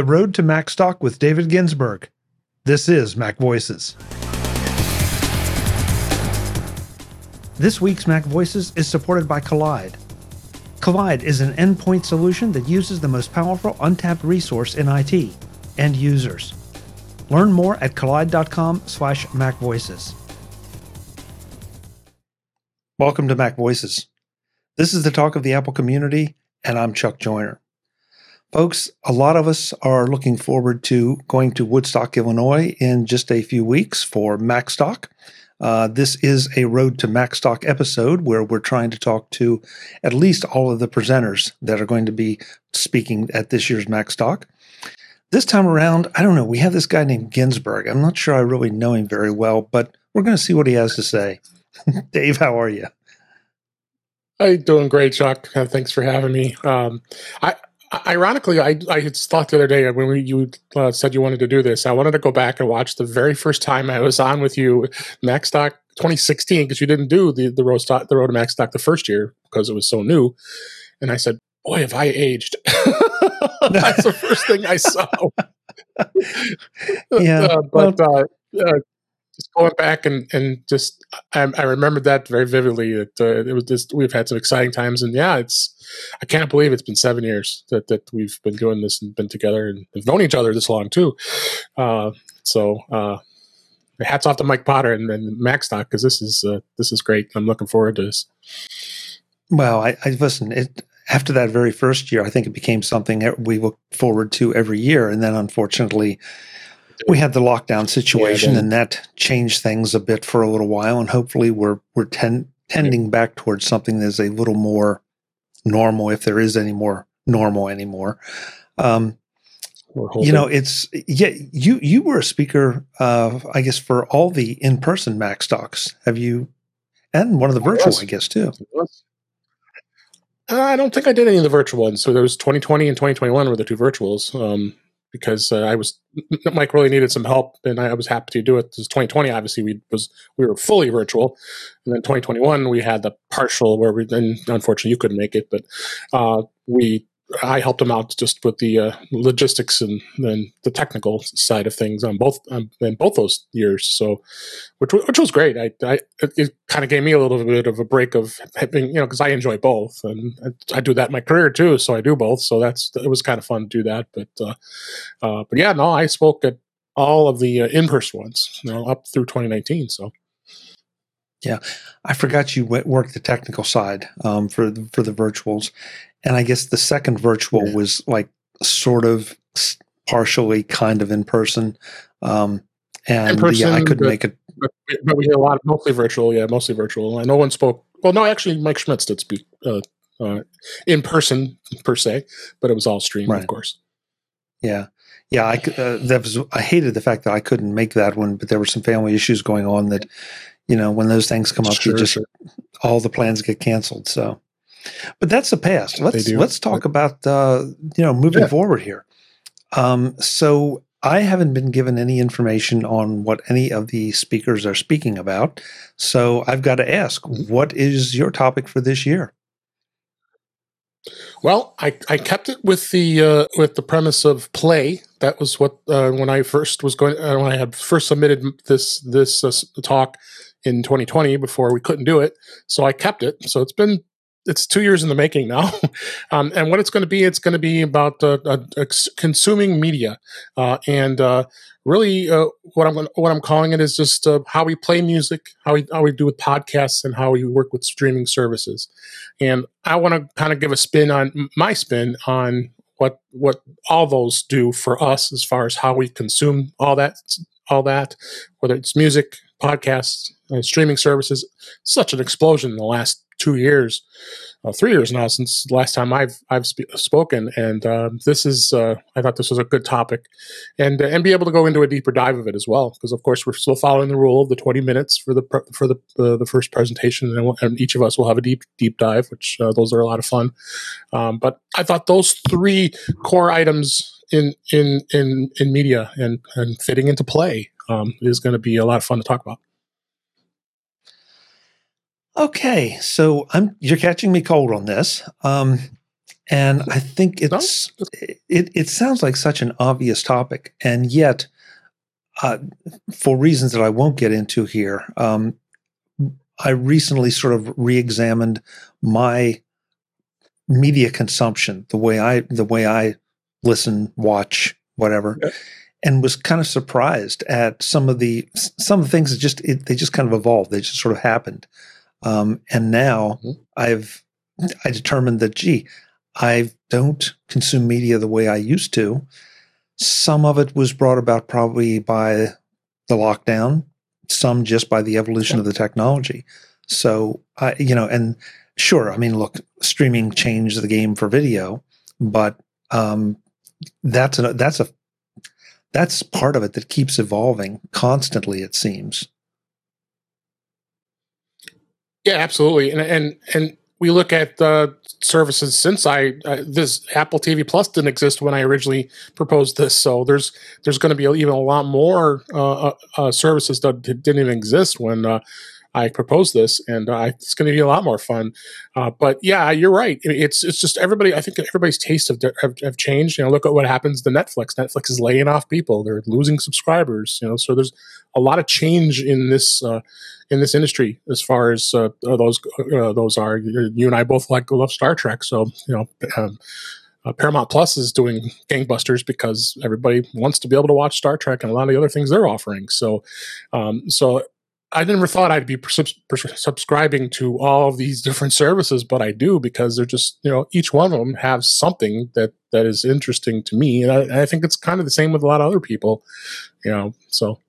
The Road to Macstock with David Ginsburg. This is Mac Voices. This week's Mac Voices is supported by Kolide. Kolide is an endpoint solution that uses the most powerful untapped resource in IT, end users. Learn more at kolide.com slash macvoices. Welcome to Mac Voices. This is the talk of the Apple community, and I'm Chuck Joiner. Folks, a lot of us are looking forward to going to Woodstock, Illinois in just a few weeks for Macstock. Uh, this is a Road to Macstock episode where we're trying to talk to at least all of the presenters that are going to be speaking at this year's Macstock. This time around, I don't know, we have this guy named Ginsburg. I'm not sure I really know him very well, but we're going to see what he has to say. Dave, how are you? I'm doing great, Chuck. Uh, thanks for having me. Um, I, Ironically, I I had thought the other day when we, you uh, said you wanted to do this, I wanted to go back and watch the very first time I was on with you, Macstock 2016, because you didn't do the the road stock, the road to Macstock the first year because it was so new, and I said, "Boy, have I aged!" That's the first thing I saw. yeah, uh, but uh, uh just going back and and just I, I remembered that very vividly. That uh, it was just we've had some exciting times, and yeah, it's I can't believe it's been seven years that that we've been doing this and been together and have known each other this long too. Uh, so uh, hats off to Mike Potter and, and Macstock because this is uh, this is great. I'm looking forward to this. Well, I, I listen. It, after that very first year, I think it became something we look forward to every year, and then unfortunately we had the lockdown situation, yeah, and that changed things a bit for a little while. And hopefully, we're we're ten, tending yeah. back towards something that's a little more normal, if there is any more normal anymore. Um, you know, it's yeah. You you were a speaker, uh, I guess, for all the in person Macstocks. Have you? And one of the virtual, I guess, too. Uh, I don't think I did any of the virtual ones. So there was 2020 and 2021 were the two virtuals. Um, because uh, I was Mike really needed some help, and I, was happy to do it. This 2020, obviously, we was we were fully virtual, and then 2021 we had the partial where we. And unfortunately, you couldn't make it, but uh, we I helped him out just with the uh, logistics and then the technical side of things on both um, in both those years. So, which which was great. I, I it kind of gave me a little bit of a break of having you know because I enjoy both and I, I, do that in my career too. So I do both. So that's it was kind of fun to do that. But uh, uh, but yeah, no, I spoke at all of the uh, in person ones, you know, up through 2019. So. Yeah, I forgot you worked the technical side um, for the, for the virtuals, and I guess the second virtual yeah. was like sort of partially kind of in person. Um, and in person, yeah, I couldn't but, make it. But, but, we had a lot, of, mostly virtual. Yeah, mostly virtual. And no one spoke. Well, no, actually, Mike Schmitz did speak uh, uh, in person per se, but it was all streamed, right. of course. Yeah, yeah. I uh, that was. I hated the fact that I couldn't make that one, but there were some family issues going on that, you know, when those things come up, sure, you just sure. all the plans get canceled. So but that's the past. Let's let's talk about uh, you know moving yeah. forward here. Um, so I haven't been given any information on what any of the speakers are speaking about. So I've got to ask, mm-hmm. what is your topic for this year? Well, I, I kept it with the uh, with the premise of play. That was what uh, when I first was going uh, when I had first submitted this this uh, talk in 2020 before we couldn't do it. So I kept it. So it's been it's two years in the making now. um, and what it's going to be, it's going to be about uh, uh, consuming media, uh, and uh, really uh, what I'm what I'm calling it is just uh, how we play music, how we how we do with podcasts, and how we work with streaming services. And I want to kind of give a spin on my spin on what what all those do for us as far as how we consume all that all that, whether it's music, podcasts, streaming services. Such an explosion in the last two years, uh, three years now since the last time I've I've sp- spoken, and uh, this is uh, I thought this was a good topic, and uh, and be able to go into a deeper dive of it as well, because of course we're still following the rule of the twenty minutes for the for the the first presentation, and, and, each of us will have a deep deep dive, which uh, those are a lot of fun. Um, but I thought those three core items in in in in media and and fitting into play um, is going to be a lot of fun to talk about. Okay, so I'm you're catching me cold on this. Um, And I think it's it it sounds like such an obvious topic, and yet, uh, for reasons that I won't get into here, um, I recently sort of re-examined my media consumption, the way I the way I listen, watch, whatever, yeah. and was kind of surprised at some of the some of the things that just it, they just kind of evolved. They just sort of happened, um, and now mm-hmm. I've I determined that gee, I don't consume media the way I used to. Some of it was brought about probably by the lockdown, some just by the evolution okay. of the technology. So I, you know, and sure, I mean, look, streaming changed the game for video, but um, that's a that's a that's part of it that keeps evolving constantly. It seems. Yeah, absolutely, and and and we look at the services since I uh, this Apple TV Plus didn't exist when I originally proposed this, so there's there's going to be even a lot more uh, uh, uh services that didn't even exist when uh, I proposed this, and uh, it's going to be a lot more fun. Uh, but yeah, you're right. It's it's just everybody. I think everybody's tastes have, have, have changed. You know, look at what happens to Netflix. Netflix is laying off people. They're losing subscribers. You know, so there's a lot of change in this uh, in this industry as far as uh, those uh, those are. You and I both like love Star Trek, so you know. Um, uh, Paramount Plus is doing gangbusters because everybody wants to be able to watch Star Trek and a lot of the other things they're offering. So, um, so I never thought I'd be subscribing to all of these different services, but I do because they're just you know each one of them have something that that is interesting to me, and I, I think it's kind of the same with a lot of other people, you know. So,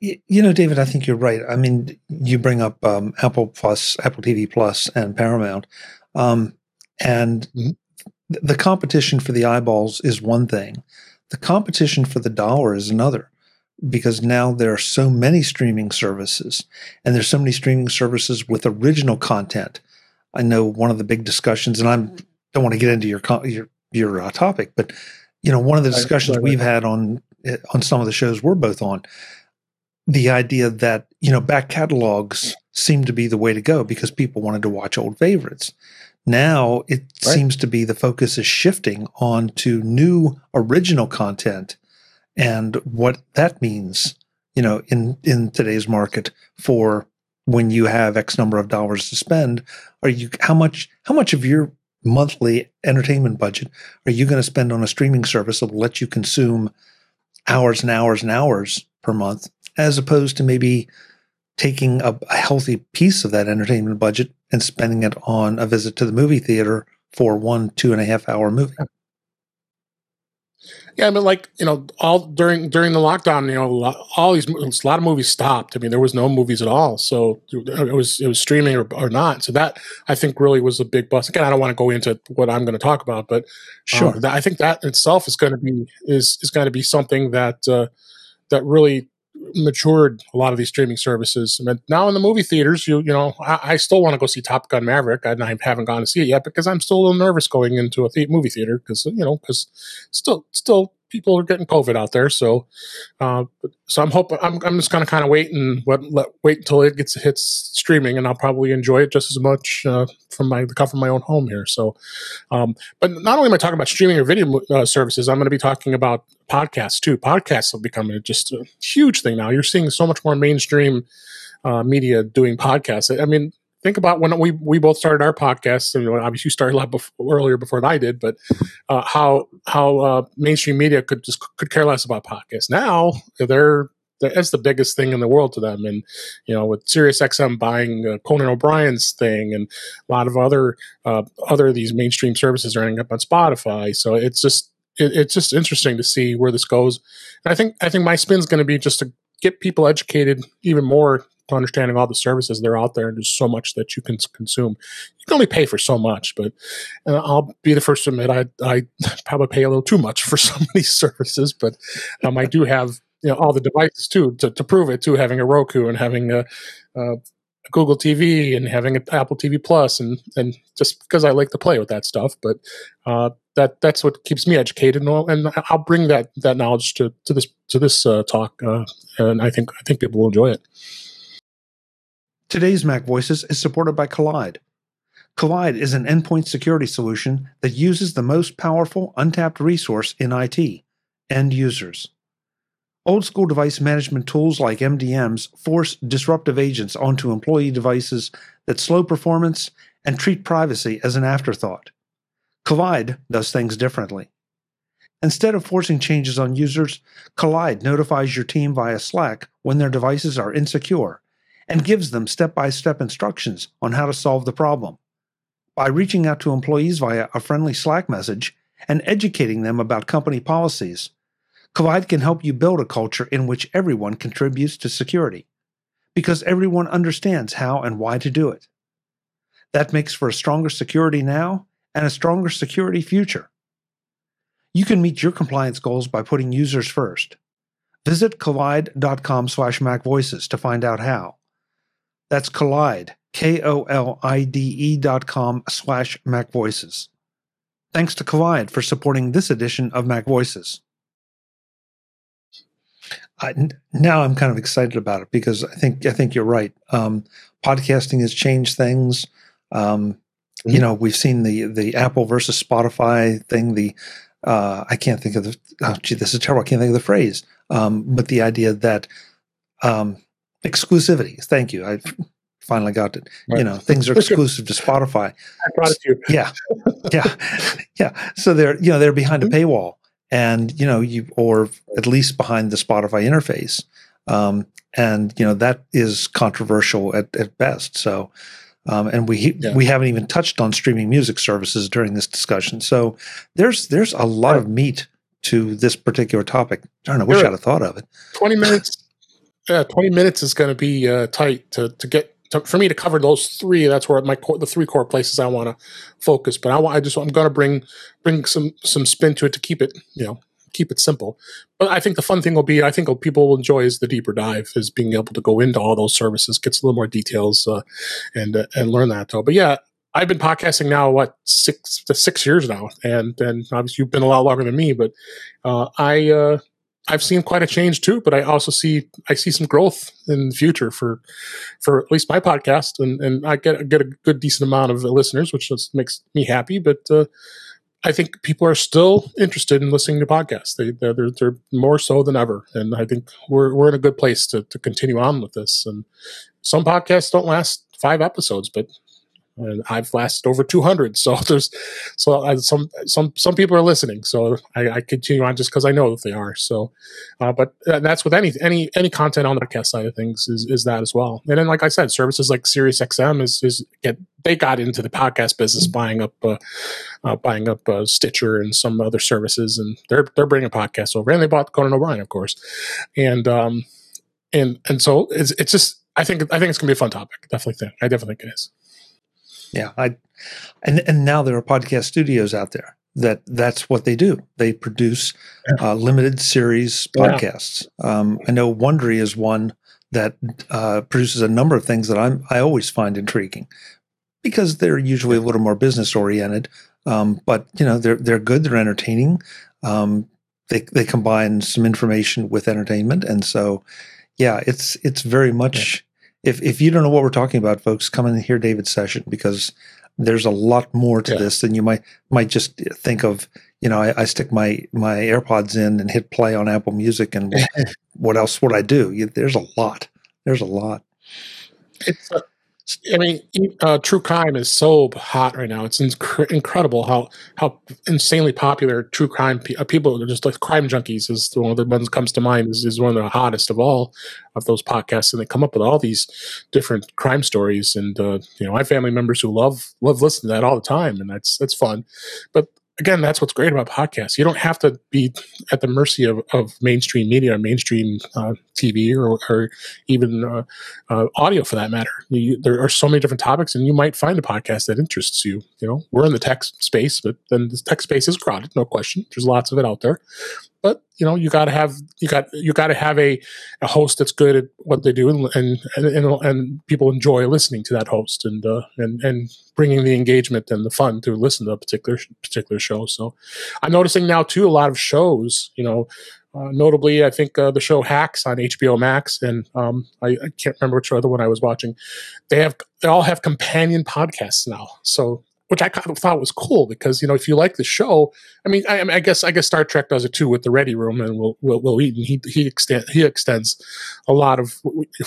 you know, David, I think you're right. I mean, you bring up um, Apple Plus, Apple TV Plus, and Paramount, um, and mm-hmm. the competition for the eyeballs is one thing. The competition for the dollar is another because now there are so many streaming services and there's so many streaming services with original content. I know one of the big discussions, and I don't want to get into your your your uh, topic, but you know, one of the discussions we've had on eh, on some of the shows we're both on, the idea that you know back catalogs seem to be the way to go because people wanted to watch old favorites. Now it right. seems to be the focus is shifting on to new original content and what that means, you know, in in today's market for when you have X number of dollars to spend, are you how much how much of your monthly entertainment budget are you going to spend on a streaming service that will let you consume hours and hours and hours per month, as opposed to maybe taking a, a healthy piece of that entertainment budget and spending it on a visit to the movie theater for one two and a half hour movie. Yeah, I mean, like you know, all during during the lockdown, you know, all these a lot of movies stopped. I mean, there was no movies at all, so it was it was streaming or, or not. So that I think really was a big bust. Again, I don't want to go into what I'm going to talk about, but sure, that, I think that itself is going to be is is going to be something that uh, that really matured a lot of these streaming services. And now in the movie theaters, you you know, I, I still want to go see Top Gun Maverick, and I haven't gone to see it yet because I'm still a little nervous going into a movie theater because you know because still still people are getting COVID out there. So, uh, so I'm hoping I'm, I'm just gonna kind of wait and let, let, wait until it gets hits streaming, and I'll probably enjoy it just as much uh, from my the comfort of my own home here. So, um, but not only am I talking about streaming or video uh, services, I'm going to be talking about podcasts too. Podcasts have become just a huge thing now. You're seeing so much more mainstream uh, media doing podcasts. I mean, think about when we we both started our podcast. And obviously, you started a lot before, earlier before I did, but uh, how how uh, mainstream media could just could care less about podcasts. Now they're that's the biggest thing in the world to them. And you know, with SiriusXM buying uh, Conan O'Brien's thing, and a lot of other uh, other these mainstream services are ending up on Spotify. So it's just it, it's just interesting to see where this goes. And I think I think my spin's going to be just to get people educated even more to understanding all the services that are out there and there's so much that you can consume you can only pay for so much but and i'll be the first to admit i i probably pay a little too much for some of these services but um, i do have you know all the devices too to, to prove it too having a roku and having a, a Google TV and having an Apple TV Plus, and and just because I like to play with that stuff, but uh, that that's what keeps me educated, and, I'll, and I'll bring that that knowledge to to this to this uh, talk, uh, and I think I think people will enjoy it. Today's Mac Voices is supported by Kolide. Kolide is an endpoint security solution that uses the most powerful untapped resource in IT end users. Old school device management tools like MDMs force disruptive agents onto employee devices that slow performance and treat privacy as an afterthought. Kolide does things differently. Instead of forcing changes on users, Kolide notifies your team via Slack when their devices are insecure and gives them step by step instructions on how to solve the problem. By reaching out to employees via a friendly Slack message and educating them about company policies, Kolide can help you build a culture in which everyone contributes to security, because everyone understands how and why to do it. That makes for a stronger security now and a stronger security future. You can meet your compliance goals by putting users first. Visit kolide.com slash macvoices to find out how. That's Kolide, K-O-L-I-D-E dot com slash macvoices. Thanks to Kolide for supporting this edition of Mac Voices. I, now I'm kind of excited about it because I think I think you're right. Um, podcasting has changed things. Um. You know, we've seen the the Apple versus Spotify thing. The uh, I can't think of the. Oh, gee, this is terrible. I can't think of the phrase. Um, but the idea that um, exclusivity. Thank you. I finally got it. Right. You know, things are exclusive to Spotify. I brought it to you. Yeah, yeah, yeah. So they're you know they're behind a mm-hmm. paywall, and you know you or at least behind the Spotify interface, um, and you know that is controversial at, at best. So. Um, and we yeah. we haven't even touched on streaming music services during this discussion. So there's there's a lot of meat to this particular topic. Darn, I wish I'd have thought of it. Twenty minutes. Yeah, twenty minutes is going to be uh, tight to to get to, for me to cover those three, that's where my core, the three core places I want to focus. But I, want I just I'm going to bring bring some some spin to it to keep it you know keep it simple. But I think the fun thing will be I think people will enjoy is the deeper dive, is being able to go into all those services, gets a little more details, uh, and uh, and learn that. Though, but yeah. I've been podcasting now, what six to six years now, and and obviously you've been a lot longer than me. But uh, I uh, I've seen quite a change too, but I also see I see some growth in the future for for at least my podcast, and and I get get a good decent amount of listeners, which just makes me happy. But uh, I think people are still interested in listening to podcasts. They they're, they're more so than ever, and I think we're we're in a good place to to continue on with this. And some podcasts don't last five episodes, but and I've lasted over 200. So there's, so I, some some some people are listening. So I, I continue on just because I know that they are. So, uh, but that's with any any any content on the podcast side of things is is that as well. And then, like I said, services like SiriusXM is is get they got into the podcast business buying up uh, uh, buying up uh, Stitcher and some other services, and they're they're bringing podcasts over, and they bought Conan O'Brien, of course, and um and and so it's it's just. I think I think it's gonna be a fun topic. Definitely think I definitely think it is. Yeah, I and and now there are podcast studios out there that that's what they do. They produce uh, limited series podcasts. Um, I know Wondery is one that uh, produces a number of things that I'm I always find intriguing because they're usually a little more business oriented. Um, but you know they're they're good. They're entertaining. Um, they they combine some information with entertainment, and so yeah, it's it's very much if if you don't know what we're talking about, folks, come and hear David's session because there's a lot more to yeah. this than you might might just think of. You know, I, I, stick my my AirPods in and hit play on Apple Music, and what else would I do? There's a lot. There's a lot. It's uh, I mean, uh, true crime is so hot right now. It's inc- incredible how how insanely popular true crime pe- uh, people are just like crime junkies is one of the ones that comes to mind is, is one of the hottest of all of those podcasts, and they come up with all these different crime stories. And uh, you know, I have family members who love love listening to that all the time, and that's that's fun. But again, that's what's great about podcasts. You don't have to be at the mercy of, of mainstream media or mainstream uh, TV or, or even uh, uh, audio for that matter. You, there are so many different topics, and you might find a podcast that interests you. You know, we're in the tech space, but then the tech space is crowded, no question. There's lots of it out there. But you know you got to have you got you got to have a, a host that's good at what they do and and and, and people enjoy listening to that host and uh, and and bringing the engagement and the fun to listen to a particular particular show so i'm noticing now too a lot of shows you know uh, notably, I think uh, the show Hacks on HBO Max, and um, I, I, can't remember which other one I was watching. They have they all have companion podcasts now. So which I kind of thought was cool because you know if you like the show, I mean, I, I guess I guess Star Trek does it too with the Ready Room and Will Will, Wil Wheaton. He he extend he extends a lot of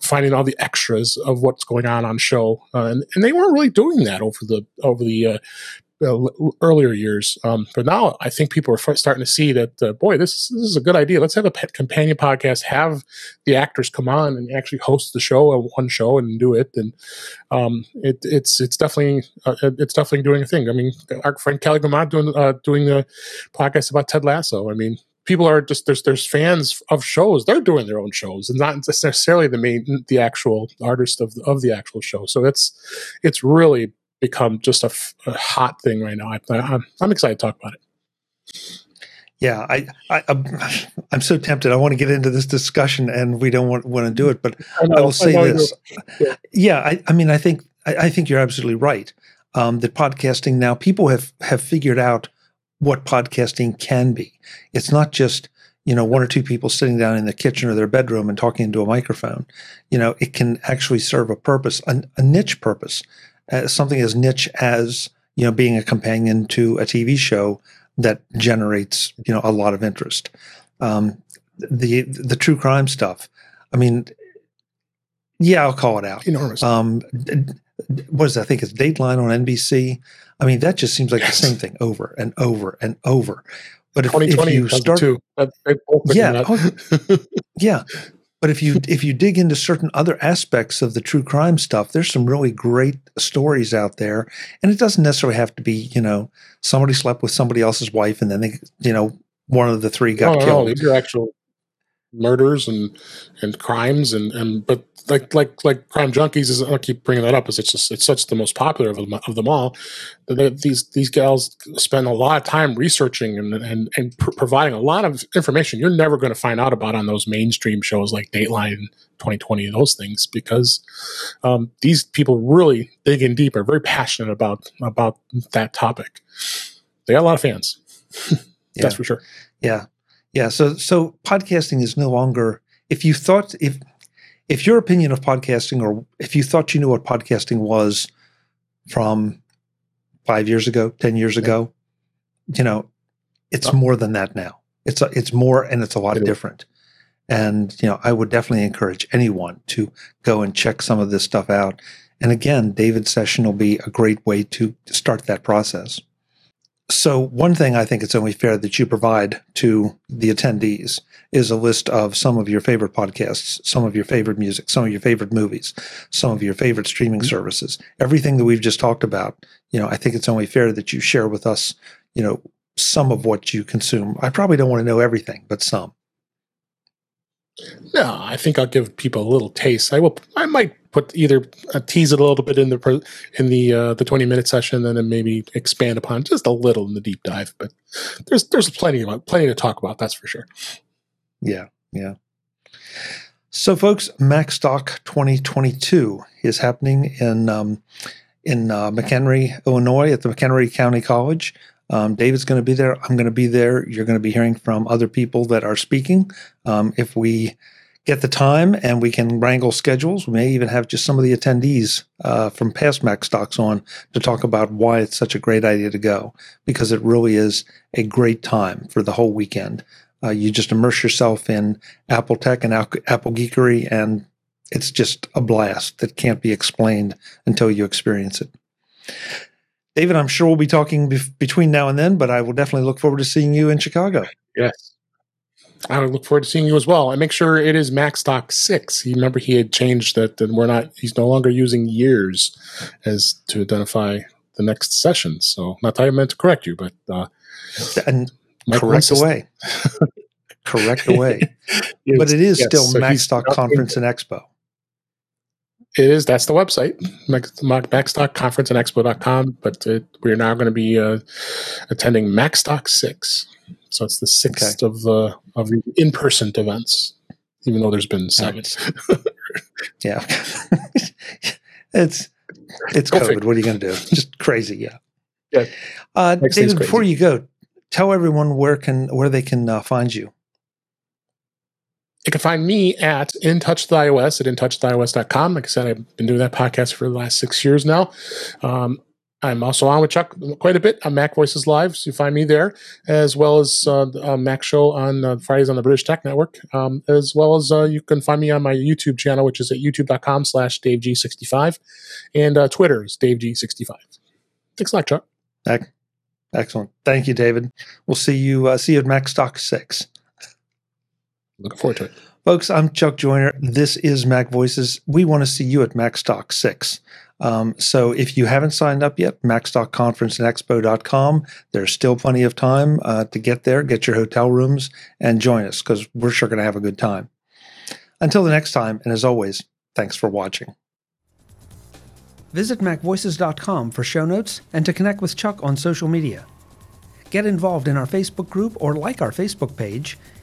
finding all the extras of what's going on on show, uh, and and they weren't really doing that over the over the uh, uh, earlier years. Um, but now I think people are starting to see that, uh, boy, this, this is a good idea. Let's have a companion podcast, have the actors come on and actually host the show, uh, one show, and do it. And um, it, it's it's definitely uh, it's definitely doing a thing. I mean, our friend Kelly Guimont doing uh, doing the podcast about Ted Lasso. I mean, people are just there's there's fans of shows they're doing their own shows and not necessarily the main the actual artist of the, of the actual show so it's it's really become just a, f- a hot thing right now. I, I'm, I'm excited to talk about it. Yeah, I, I I'm, I'm so tempted. I want to get into this discussion, and we don't want, want to do it. But I, know, I will say I this. Yeah, yeah I, I mean, I think I, I think you're absolutely right. Um, that podcasting now, people have have figured out what podcasting can be. It's not just you know one or two people sitting down in the kitchen or their bedroom and talking into a microphone. You know, it can actually serve a purpose, a, a niche purpose something as niche as you know being a companion to a TV show that generates you know a lot of interest. Um, the the true crime stuff. I mean, yeah, I'll call it out. Enormous. Um, what is that? I think it's Dateline on NBC. I mean, that just seems like yes. the same thing over and over and over. But if, if you start, yeah, oh, yeah, but if you if you dig into certain other aspects of the true crime stuff, there's some really great stories out there, and it doesn't necessarily have to be you know somebody slept with somebody else's wife and then they you know one of the three got killed. No, these are actual murders and and crimes and and but like like like crime junkies is I keep bringing that up is it's just it's such the most popular of them, of them all. these these gals spend a lot of time researching and and, and pr- providing a lot of information you're never going to find out about on those mainstream shows like Dateline, 2020, those things because um, these people really dig in deep are very passionate about about that topic. They got a lot of fans. That's for sure. Yeah, yeah. So so podcasting is no longer if you thought if if your opinion of podcasting, or if you thought you knew what podcasting was from five years ago, ten years ago, you know, it's oh. more than that now. It's a, it's more, and it's a lot it different. Is. And you know, I would definitely encourage anyone to go and check some of this stuff out. And again, David's session will be a great way to start that process. So, one thing I think it's only fair that you provide to the attendees is a list of some of your favorite podcasts, some of your favorite music, some of your favorite movies, some of your favorite streaming mm-hmm. services. Everything that we've just talked about, you know, I think it's only fair that you share with us, you know, some of what you consume. I probably don't want to know everything, but some. No, I think I'll give people a little taste. I will. I might put either uh, tease it a little bit in the in the uh, the twenty minute session, and then maybe expand upon just a little in the deep dive. But there's there's plenty of plenty to talk about. That's for sure. Yeah, yeah. So, folks, MacStock 2022 is happening in um, in uh, McHenry, Illinois, at the McHenry County College. Um, David's going to be there. I'm going to be there. You're going to be hearing from other people that are speaking. Um, if we get the time and we can wrangle schedules. We may even have just some of the attendees uh, from past MacStocks on to talk about why it's such a great idea to go, because it really is a great time for the whole weekend. Uh, you just immerse yourself in Apple tech and Apple geekery, and it's just a blast that can't be explained until you experience it. David, I'm sure we'll be talking be- between now and then, but I will definitely look forward to seeing you in Chicago. Yes. I look forward to seeing you as well. And make sure it is MacStock six. He remember he had changed that, and we're not. He's no longer using years as to identify the next session. So not that I meant to correct you, but uh, and correct away, correct away. but it is yes, still so MacStock Conference and Expo. It is. That's the website, MacStock Conference and Expo.com. But it, we're now going to be uh, attending MacStock six So it's the sixth of the of the in person events, even though there's been seven. Yeah. it's it's Go COVID. figure. What are you going to do? Just crazy. Yeah. Yeah. Uh, David, before you go, tell everyone where can where they can uh, find you. You can find me at In Touch with iOS at intouchwithios.com. Like I said, I've been doing that podcast for the last six years now. Um, I'm also on with Chuck quite a bit on Mac Voices Live, so you find me there, as well as uh, the, uh, Mac Show on uh, Fridays on the British Tech Network, um, as well as uh, you can find me on my YouTube channel, which is at youtube.com slash DaveG65, and uh, Twitter is DaveG65. Thanks a lot, Chuck. Excellent. Thank you, David. We'll see you uh, see you at Mac Stock Six. Looking forward to it. Folks, I'm Chuck Joiner. This is Mac Voices. We want to see you at MacStock 6. Um, so if you haven't signed up yet, MacStockConferenceandExpo.com. There's still plenty of time uh, to get there, get your hotel rooms, and join us because we're sure going to have a good time. Until the next time, and as always, thanks for watching. Visit MacVoices.com for show notes and to connect with Chuck on social media. Get involved in our Facebook group or like our Facebook page,